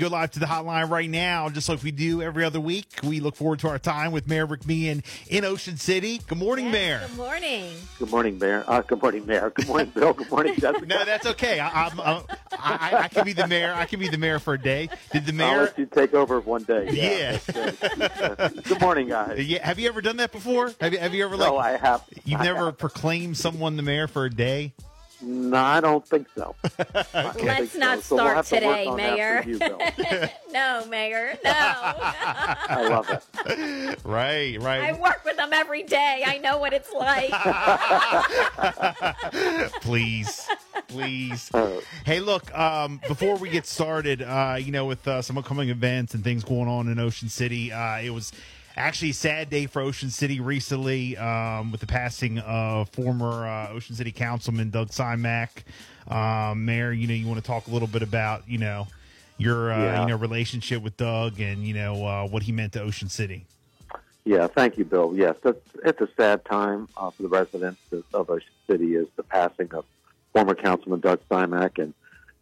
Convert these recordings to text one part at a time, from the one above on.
Go live to the hotline right now, just like we do every other week. We look forward to our time with Mayor Rick Meehan in Ocean City. Good morning, Yes, Mayor. Good morning. Good morning, Mayor. Uh, good morning, Mayor. Good morning, Bill. Good morning, Jessica. No, that's okay. I, I'm, uh, I, I, I can be the mayor. I can be the mayor for a day. Did the I'll mayor? let you take over one day. Yeah. that's good. Uh, good morning, guys. Yeah, have you ever done that before? Have you, have you ever like No, I have. you've I never have. proclaimed someone the mayor for a day? No, I don't think so. I don't think Let's so. not So we'll start have to work today, on Mayor. you, No, Mayor. No. I love it. Right, right. I work with them every day. I know what it's like. please, please. Uh, Hey, look. Um, before we get started, uh, you know, with uh, some upcoming events and things going on in Ocean City, uh, it was actually sad day for Ocean City recently um, with the passing of former uh, Ocean City Councilman Doug Cymek. Um, Mayor, you know, you want to talk a little bit about, you know, your uh, Yeah. you know relationship with Doug and you know uh, what he meant to Ocean City. yeah, thank you, Bill. Yes, it's, a sad time uh, for the residents of, Ocean City is the passing of former Councilman Doug Cymek. And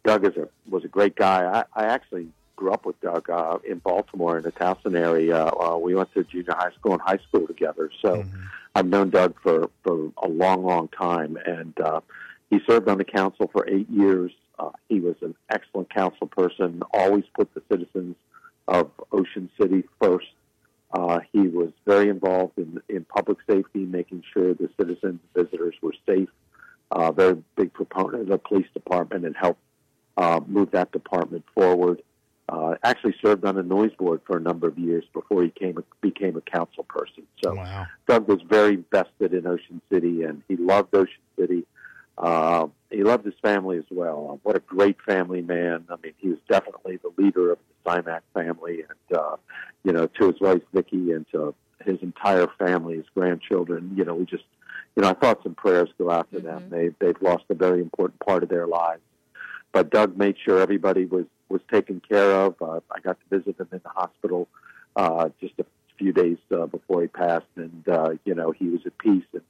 Doug is a, was a great guy. I, I actually grew up with Doug uh, in Baltimore in the Towson area. Uh, we went to junior high school and high school together. So Mhm. I've known Doug for, for a long, long time, and uh, he served on the council for eight years. Uh, he was an excellent council person, always put the citizens of Ocean City first. Uh, he was very involved in, in public safety, making sure the citizens, visitors were safe. Uh, very big proponent of the police department and helped uh, move that department forward. Uh, actually served on the noise board for a number of years before he came became a council person. So Wow. Doug was very vested in Ocean City, and he loved Ocean City. Uh, he loved his family as well. Uh, what a great family man! I mean, he was definitely the leader of the Cymek family, and uh, you know, to his wife Vicky and to his entire family, his grandchildren. You know, we just, you know, our thoughts and prayers go out to them. Mhm. They they've lost a very important part of their lives, but Doug made sure everybody was was taken care of. Uh, I got to visit him in the hospital uh, just a few days uh, before he passed, and uh, you know he was at peace and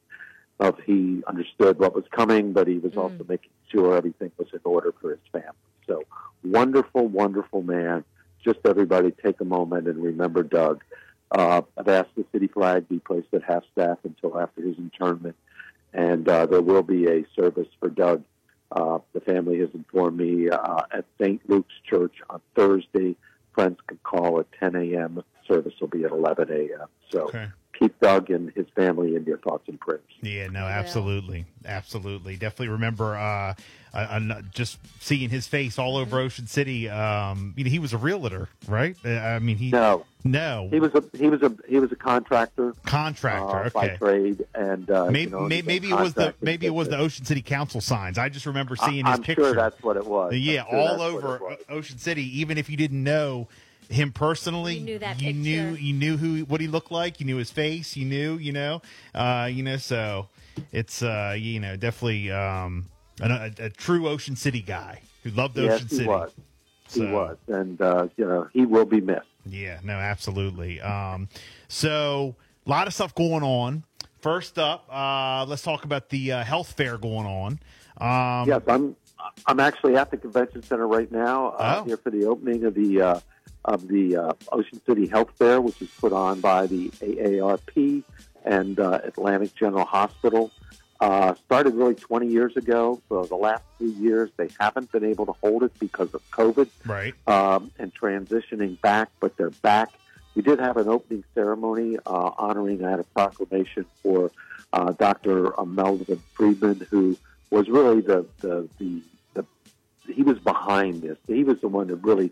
of he understood what was coming, but he was Mm. also making sure everything was in order for his family. So wonderful, wonderful man. Just everybody take a moment and remember Doug. Uh, I've asked the city flag be placed at half staff until after his internment, and uh, there will be a service for Doug. Uh, the family has informed me uh, at St. Luke's Church on Thursday. Friends can call at 10 a.m. Service will be at 11 a.m. So Okay. Keep Doug and his family in your thoughts and prayers. Yeah, no, will. absolutely, absolutely. Definitely remember uh, uh, uh, just seeing his face all over Ocean City. Um, you know, he was a realtor, right? Uh, I mean, he No, no he was a he was a he was a contractor contractor. uh, by okay, trade, and uh, maybe you know, maybe, maybe it was the maybe it was the. Ocean City Council signs. I just remember seeing I, his I'm picture. sure that's what it was. yeah, sure all over. Ocean City. Even if you didn't know him personally, You knew that you knew you knew who what he looked like. You knew his face. You knew you know, uh, you know. So it's uh, you know definitely um, a, a, a true Ocean City guy who loved Yes, Ocean he City. was. He was, and uh, you know he will be missed. Yeah, no, absolutely. Um, so a lot of stuff going on. First up, uh, let's talk about the uh, health fair going on. Um, yes, I'm. I'm actually at the convention center right now uh, Oh. here for the opening of the uh, of the uh, Ocean City Health Fair, which is put on by the AARP and uh, Atlantic General Hospital. Uh, started really 20 years ago. For the last few years, they haven't been able to hold it because of COVID. Right. um, and transitioning back, but they're back. We did have an opening ceremony uh, honoring, I had a proclamation for uh, Dr. Melvin Friedman, who was really the, the, the, the, he was behind this. He was the one that really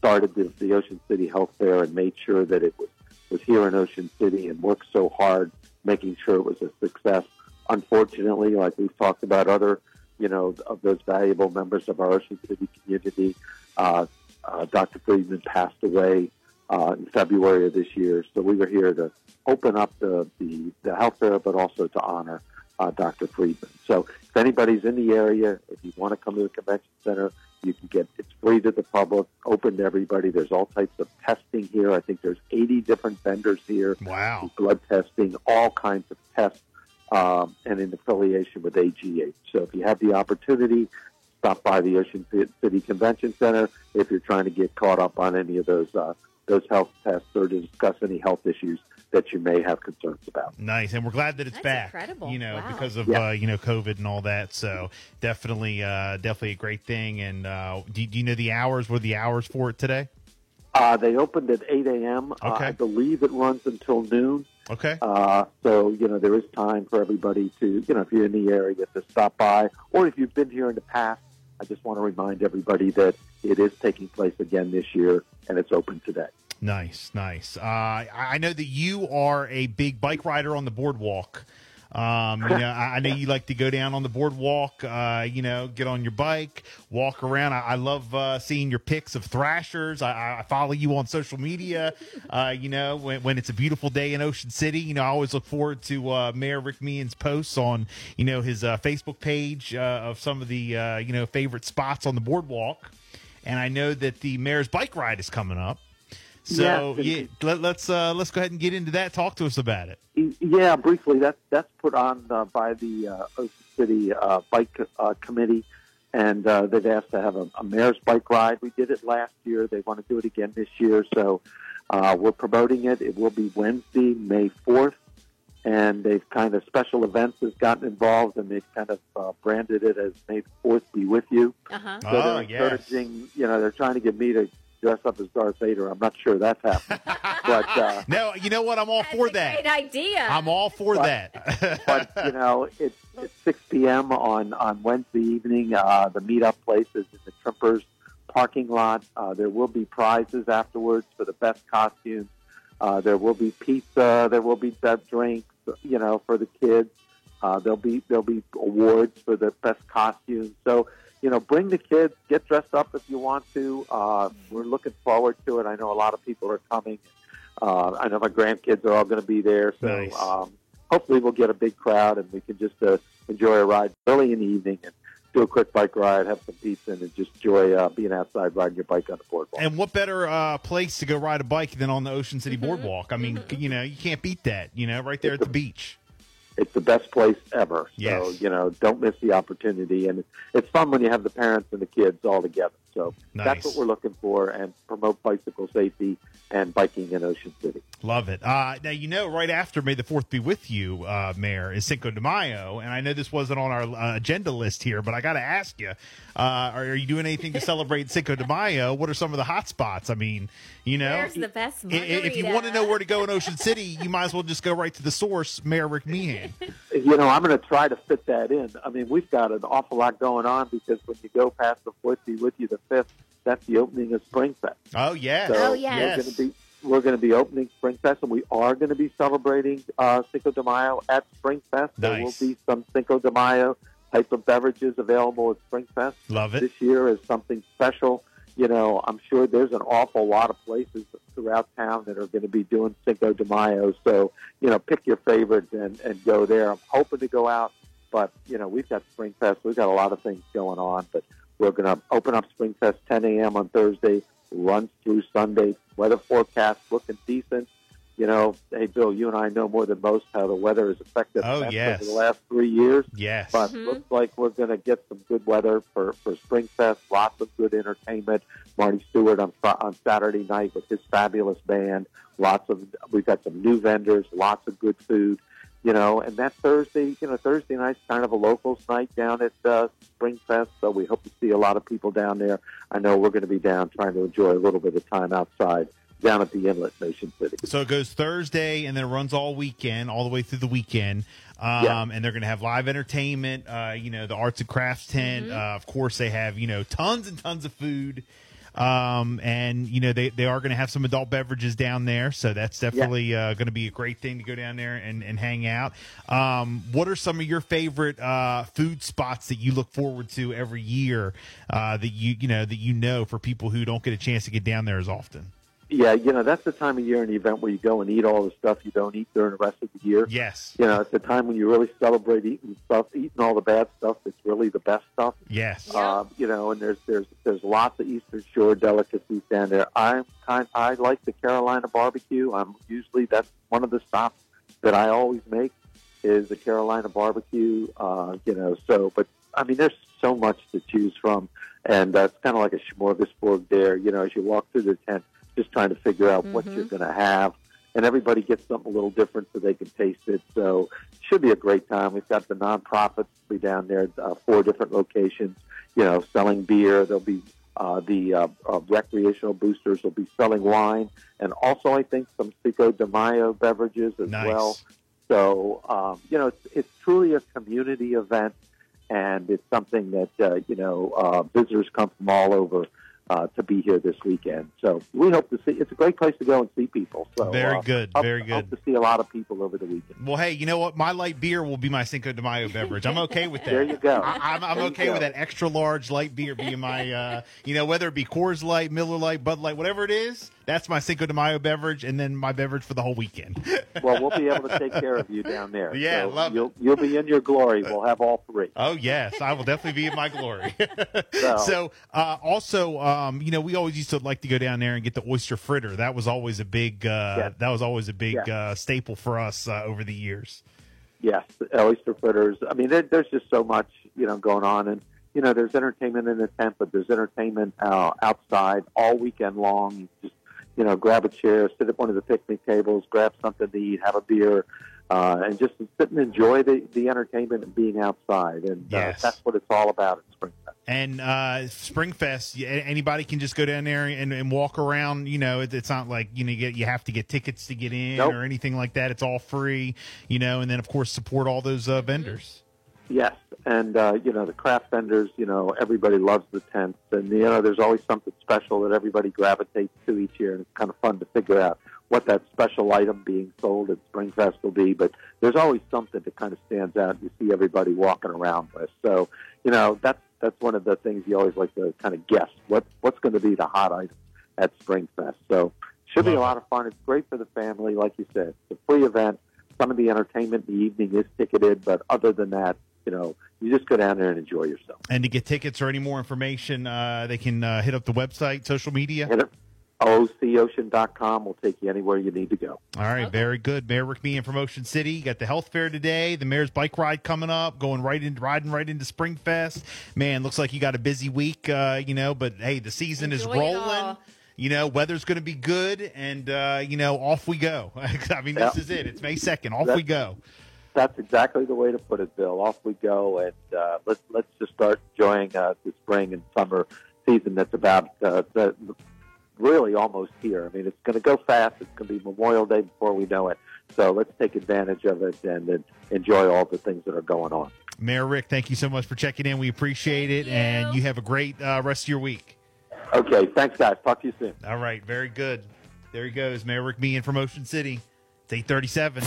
started the, the Ocean City Health Fair and made sure that it was, was here in Ocean City and worked so hard making sure it was a success. Unfortunately, like we've talked about other, you know, of those valuable members of our Ocean City community, uh, uh, Dr. Friedman passed away uh, in February of this year. So we were here to open up the, the, the health fair, but also to honor uh, Dr. Friedman. So if anybody's in the area, if you want to come to the convention center, you can get it's free to the public, open to everybody. There's all types of testing here. I think there's 80 different vendors here Wow. blood testing, all kinds of tests, um, and in affiliation with AGH. So if you have the opportunity, stop by the Ocean City Convention Center if you're trying to get caught up on any of those uh, those health tests or to discuss any health issues that you may have concerns about. Nice, and we're glad that it's That's back. incredible. You know, Wow. because of Yeah. uh, you know COVID and all that. So definitely, uh, definitely a great thing. And uh, do, do you know the hours? Were the hours for it today? Uh, they opened at 8 a.m. Uh, Okay. I believe it runs until noon. Okay. Uh, so, you know, there is time for everybody to, you know, if you're in the area, to stop by. Or if you've been here in the past, I just want to remind everybody that it is taking place again this year and it's open today. Nice, nice. Uh, I know that you are a big bike rider on the boardwalk. Um, you know, I, I know you like to go down on the boardwalk. Uh, you know, get on your bike, walk around. I, I love uh, seeing your pics of thrashers. I, I follow you on social media. Uh, you know, when, when it's a beautiful day in Ocean City, you know, I always look forward to uh, Mayor Rick Meehan's posts on you know his uh, Facebook page uh, of some of the you know favorite spots on the boardwalk. And I know that the mayor's bike ride is coming up. So Yes. yeah, let, let's uh, let's go ahead and get into that. Talk to us about it. Yeah, briefly, that's that's put on uh, by the uh, Ocean City uh, Bike uh, Committee, and uh, they've asked to have a, a mayor's bike ride. We did it last year. They want to do it again this year, so uh, we're promoting it. It will be Wednesday, May fourth, and they've kind of special events has gotten involved, and they've kind of uh, branded it as May fourth be with you. Uh huh. So Oh, they're yes. encouraging, you know, they're trying to get me to dress up as Darth Vader. I'm not sure that's happening, but. Uh, No, you know what? I'm all for that. Great idea. I'm all for But- that. but you know, it's, it's 6 p.m. on on Wednesday evening. Uh, the meetup place is in the Trimpers parking lot. Uh, there will be prizes afterwards for the best costumes. Uh, there will be pizza. There will be bev drinks. You know, for the kids. Uh, there'll be there'll be awards for the best costumes. So you know, bring the kids. Get dressed up if you want to. Uh, we're looking forward to it. I know a lot of people are coming. Uh, I know my grandkids are all going to be there. So Nice. um, hopefully we'll get a big crowd and we can just uh, enjoy a ride early in the evening and do a quick bike ride, have some pizza, and just enjoy uh, being outside riding your bike on the boardwalk. and what better uh, place to go ride a bike than on the Ocean City Mhm. Boardwalk? I mean, Mhm. you know, you can't beat that. You know, right there at the beach. It's the best place ever. So Yes. you know, don't miss the opportunity, and it's fun when you have the parents and the kids all together. So Nice. that's what we're looking for, and promote bicycle safety and biking in Ocean City. Love it. Uh, now, you know, right after May the 4th be with you, uh, Mayor, is Cinco de Mayo. And I know this wasn't on our uh, agenda list here, but I got to ask you uh, are, are you doing anything to celebrate Cinco de Mayo? What are some of the hot spots? I mean, you know, Where's the best i- margarita? if you want to know where to go in Ocean City, you might as well just go right to the source, Mayor Rick Meehan. You know, I'm going to try to fit that in. I mean, we've got an awful lot going on because when you go past the fourth, be with you the fifth. That's the opening of Spring Fest. Oh, yes. So Oh, yes. we're going to be we're going to be opening Spring Fest, and we are going to be celebrating uh, Cinco de Mayo at Spring Fest. There will be some Cinco de Mayo type of beverages available at Spring Fest. Love it. This year is something special. You know, I'm sure there's an awful lot of places throughout town that are going to be doing Cinco de Mayo. So, you know, pick your favorites and, and go there. I'm hoping to go out, but, you know, we've got Spring Fest. We've got a lot of things going on, but we're going to open up Spring Fest 10 a.m. on Thursday, runs through Sunday. Weather forecast looking decent. You know, hey, Bill, you and I know more than most how the weather has affected Oh, us yes. over the last three years. Yes. But Mhm. looks like we're going to get some good weather for for Springfest. Lots of good entertainment. Marty Stuart on Fri- on Saturday night with his fabulous band. Lots of we've got some new vendors. Lots of good food. You know, and that Thursday, you know, Thursday night's kind of a locals night down at uh, Springfest. So we hope to see a lot of people down there. I know we're going to be down trying to enjoy a little bit of time outside down at the Inlet Nation City. So it goes Thursday and then it runs all weekend, all the way through the weekend. Um, Yeah. And they're going to have live entertainment, uh, you know, the arts and crafts tent. Mhm. Uh, of course, they have, you know, tons and tons of food. Um, and, you know, they, they are going to have some adult beverages down there. So that's definitely uh, going to be a great thing to go down there and, and hang out. Um, what are some of your favorite uh, food spots that you look forward to every year uh, that you, you know, that you know for people who don't get a chance to get down there as often? Yeah, you know, that's the time of year in the event where you go and eat all the stuff you don't eat during the rest of the year. Yes. You know, it's the time when you really celebrate eating stuff, eating all the bad stuff that's really the best stuff. Yes. Yeah. Uh, you know, and there's there's there's lots of Eastern Shore delicacies down there. I'm kind I like the Carolina barbecue. I'm usually that's one of the stops that I always make is the Carolina barbecue. Uh, you know, so but I mean, there's so much to choose from, and uh, it's kind of like a smorgasbord there. You know, as you walk through the tent, just trying to figure out what Mhm. you're going to have, and everybody gets something a little different so they can taste it. So should be a great time. We've got the nonprofits be down there, uh, four different locations. You know, selling beer. There'll be uh, the uh, uh, recreational boosters will be selling wine, and also I think some Cinco de Mayo beverages as Nice. well. So um, you know, it's, it's truly a community event, and it's something that uh, you know uh, visitors come from all over uh, to be here this weekend. So we hope to see. It's a great place to go and see people. So Very uh, good, hope- very good. Hope to see a lot of people over the weekend. Well, hey, you know what? My light beer will be my Cinco de Mayo beverage. I'm okay with that. There you go. I, I'm, I'm okay with that extra large light beer being my, uh, you know, whether it be Coors Light, Miller Lite, Bud Light, whatever it is. That's my Cinco de Mayo beverage, and then my beverage for the whole weekend. Well, we'll be able to take care of you down there. Yeah, so love you'll you'll be in your glory. We'll have all three. Oh yes, I will definitely be in my glory. So- so, uh, also, um, you know, we always used to like to go down there and get the oyster fritter. That was always a big. Uh, Yes. That was always a big Yes. uh, staple for us uh, over the years. Yes, the oyster fritters. I mean, there, there's just so much you know going on, and you know, there's entertainment in the tent, but there's entertainment uh, outside all weekend long. You just you know, grab a chair, sit at one of the picnic tables, grab something to eat, have a beer. Uh, and just sit and enjoy the, the entertainment and being outside, and Yes. uh, that's what it's all about at Springfest. And uh, Springfest, anybody can just go down there and, and walk around. You know, it, it's not like you know you, get, you have to get tickets to get in Nope. or anything like that. It's all free. You know, and then of course support all those uh, vendors. Yes, and uh, you know the craft vendors. You know everybody loves the tents, and you know there's always something special that everybody gravitates to each year, and it's kind of fun to figure out what that special item being sold at Springfest will be. But there's always something that kind of stands out. You see everybody walking around with. So you know that's that's one of the things you always like to kind of guess what what's going to be the hot item at Springfest. So should be a lot of fun. It's great for the family, like you said. It's a free event. Some of the entertainment in the evening is ticketed, but other than that, you know, you just go down there and enjoy yourself. And to get tickets or any more information, uh, they can uh, hit up the website, social media. Hit it. OCOcean.com will take you anywhere you need to go. All right, Okay. very good. Mayor Rick Meehan from Ocean City. You got the health fair today. The mayor's bike ride coming up. Going right in, riding right into Springfest. Man, looks like you got a busy week. Uh, you know, but hey, the season Enjoy is rolling. You know, weather's going to be good, and uh, you know, off we go. I mean, this Yeah. is it. It's May second. Off That- we go. That's exactly the way to put it, Bill. Off we go, and uh, let's let's just start enjoying uh, the spring and summer season. That's about uh, the, really almost here. I mean, it's going to go fast. It's going to be Memorial Day before we know it. So let's take advantage of it and, and enjoy all the things that are going on. Mayor Rick, thank you so much for checking in. We appreciate it, Thank and you. you have a great uh, rest of your week. Okay, thanks, guys. Talk to you soon. All right, very good. There he goes, Mayor Rick Meehan from Ocean City. It's eight thirty-seven.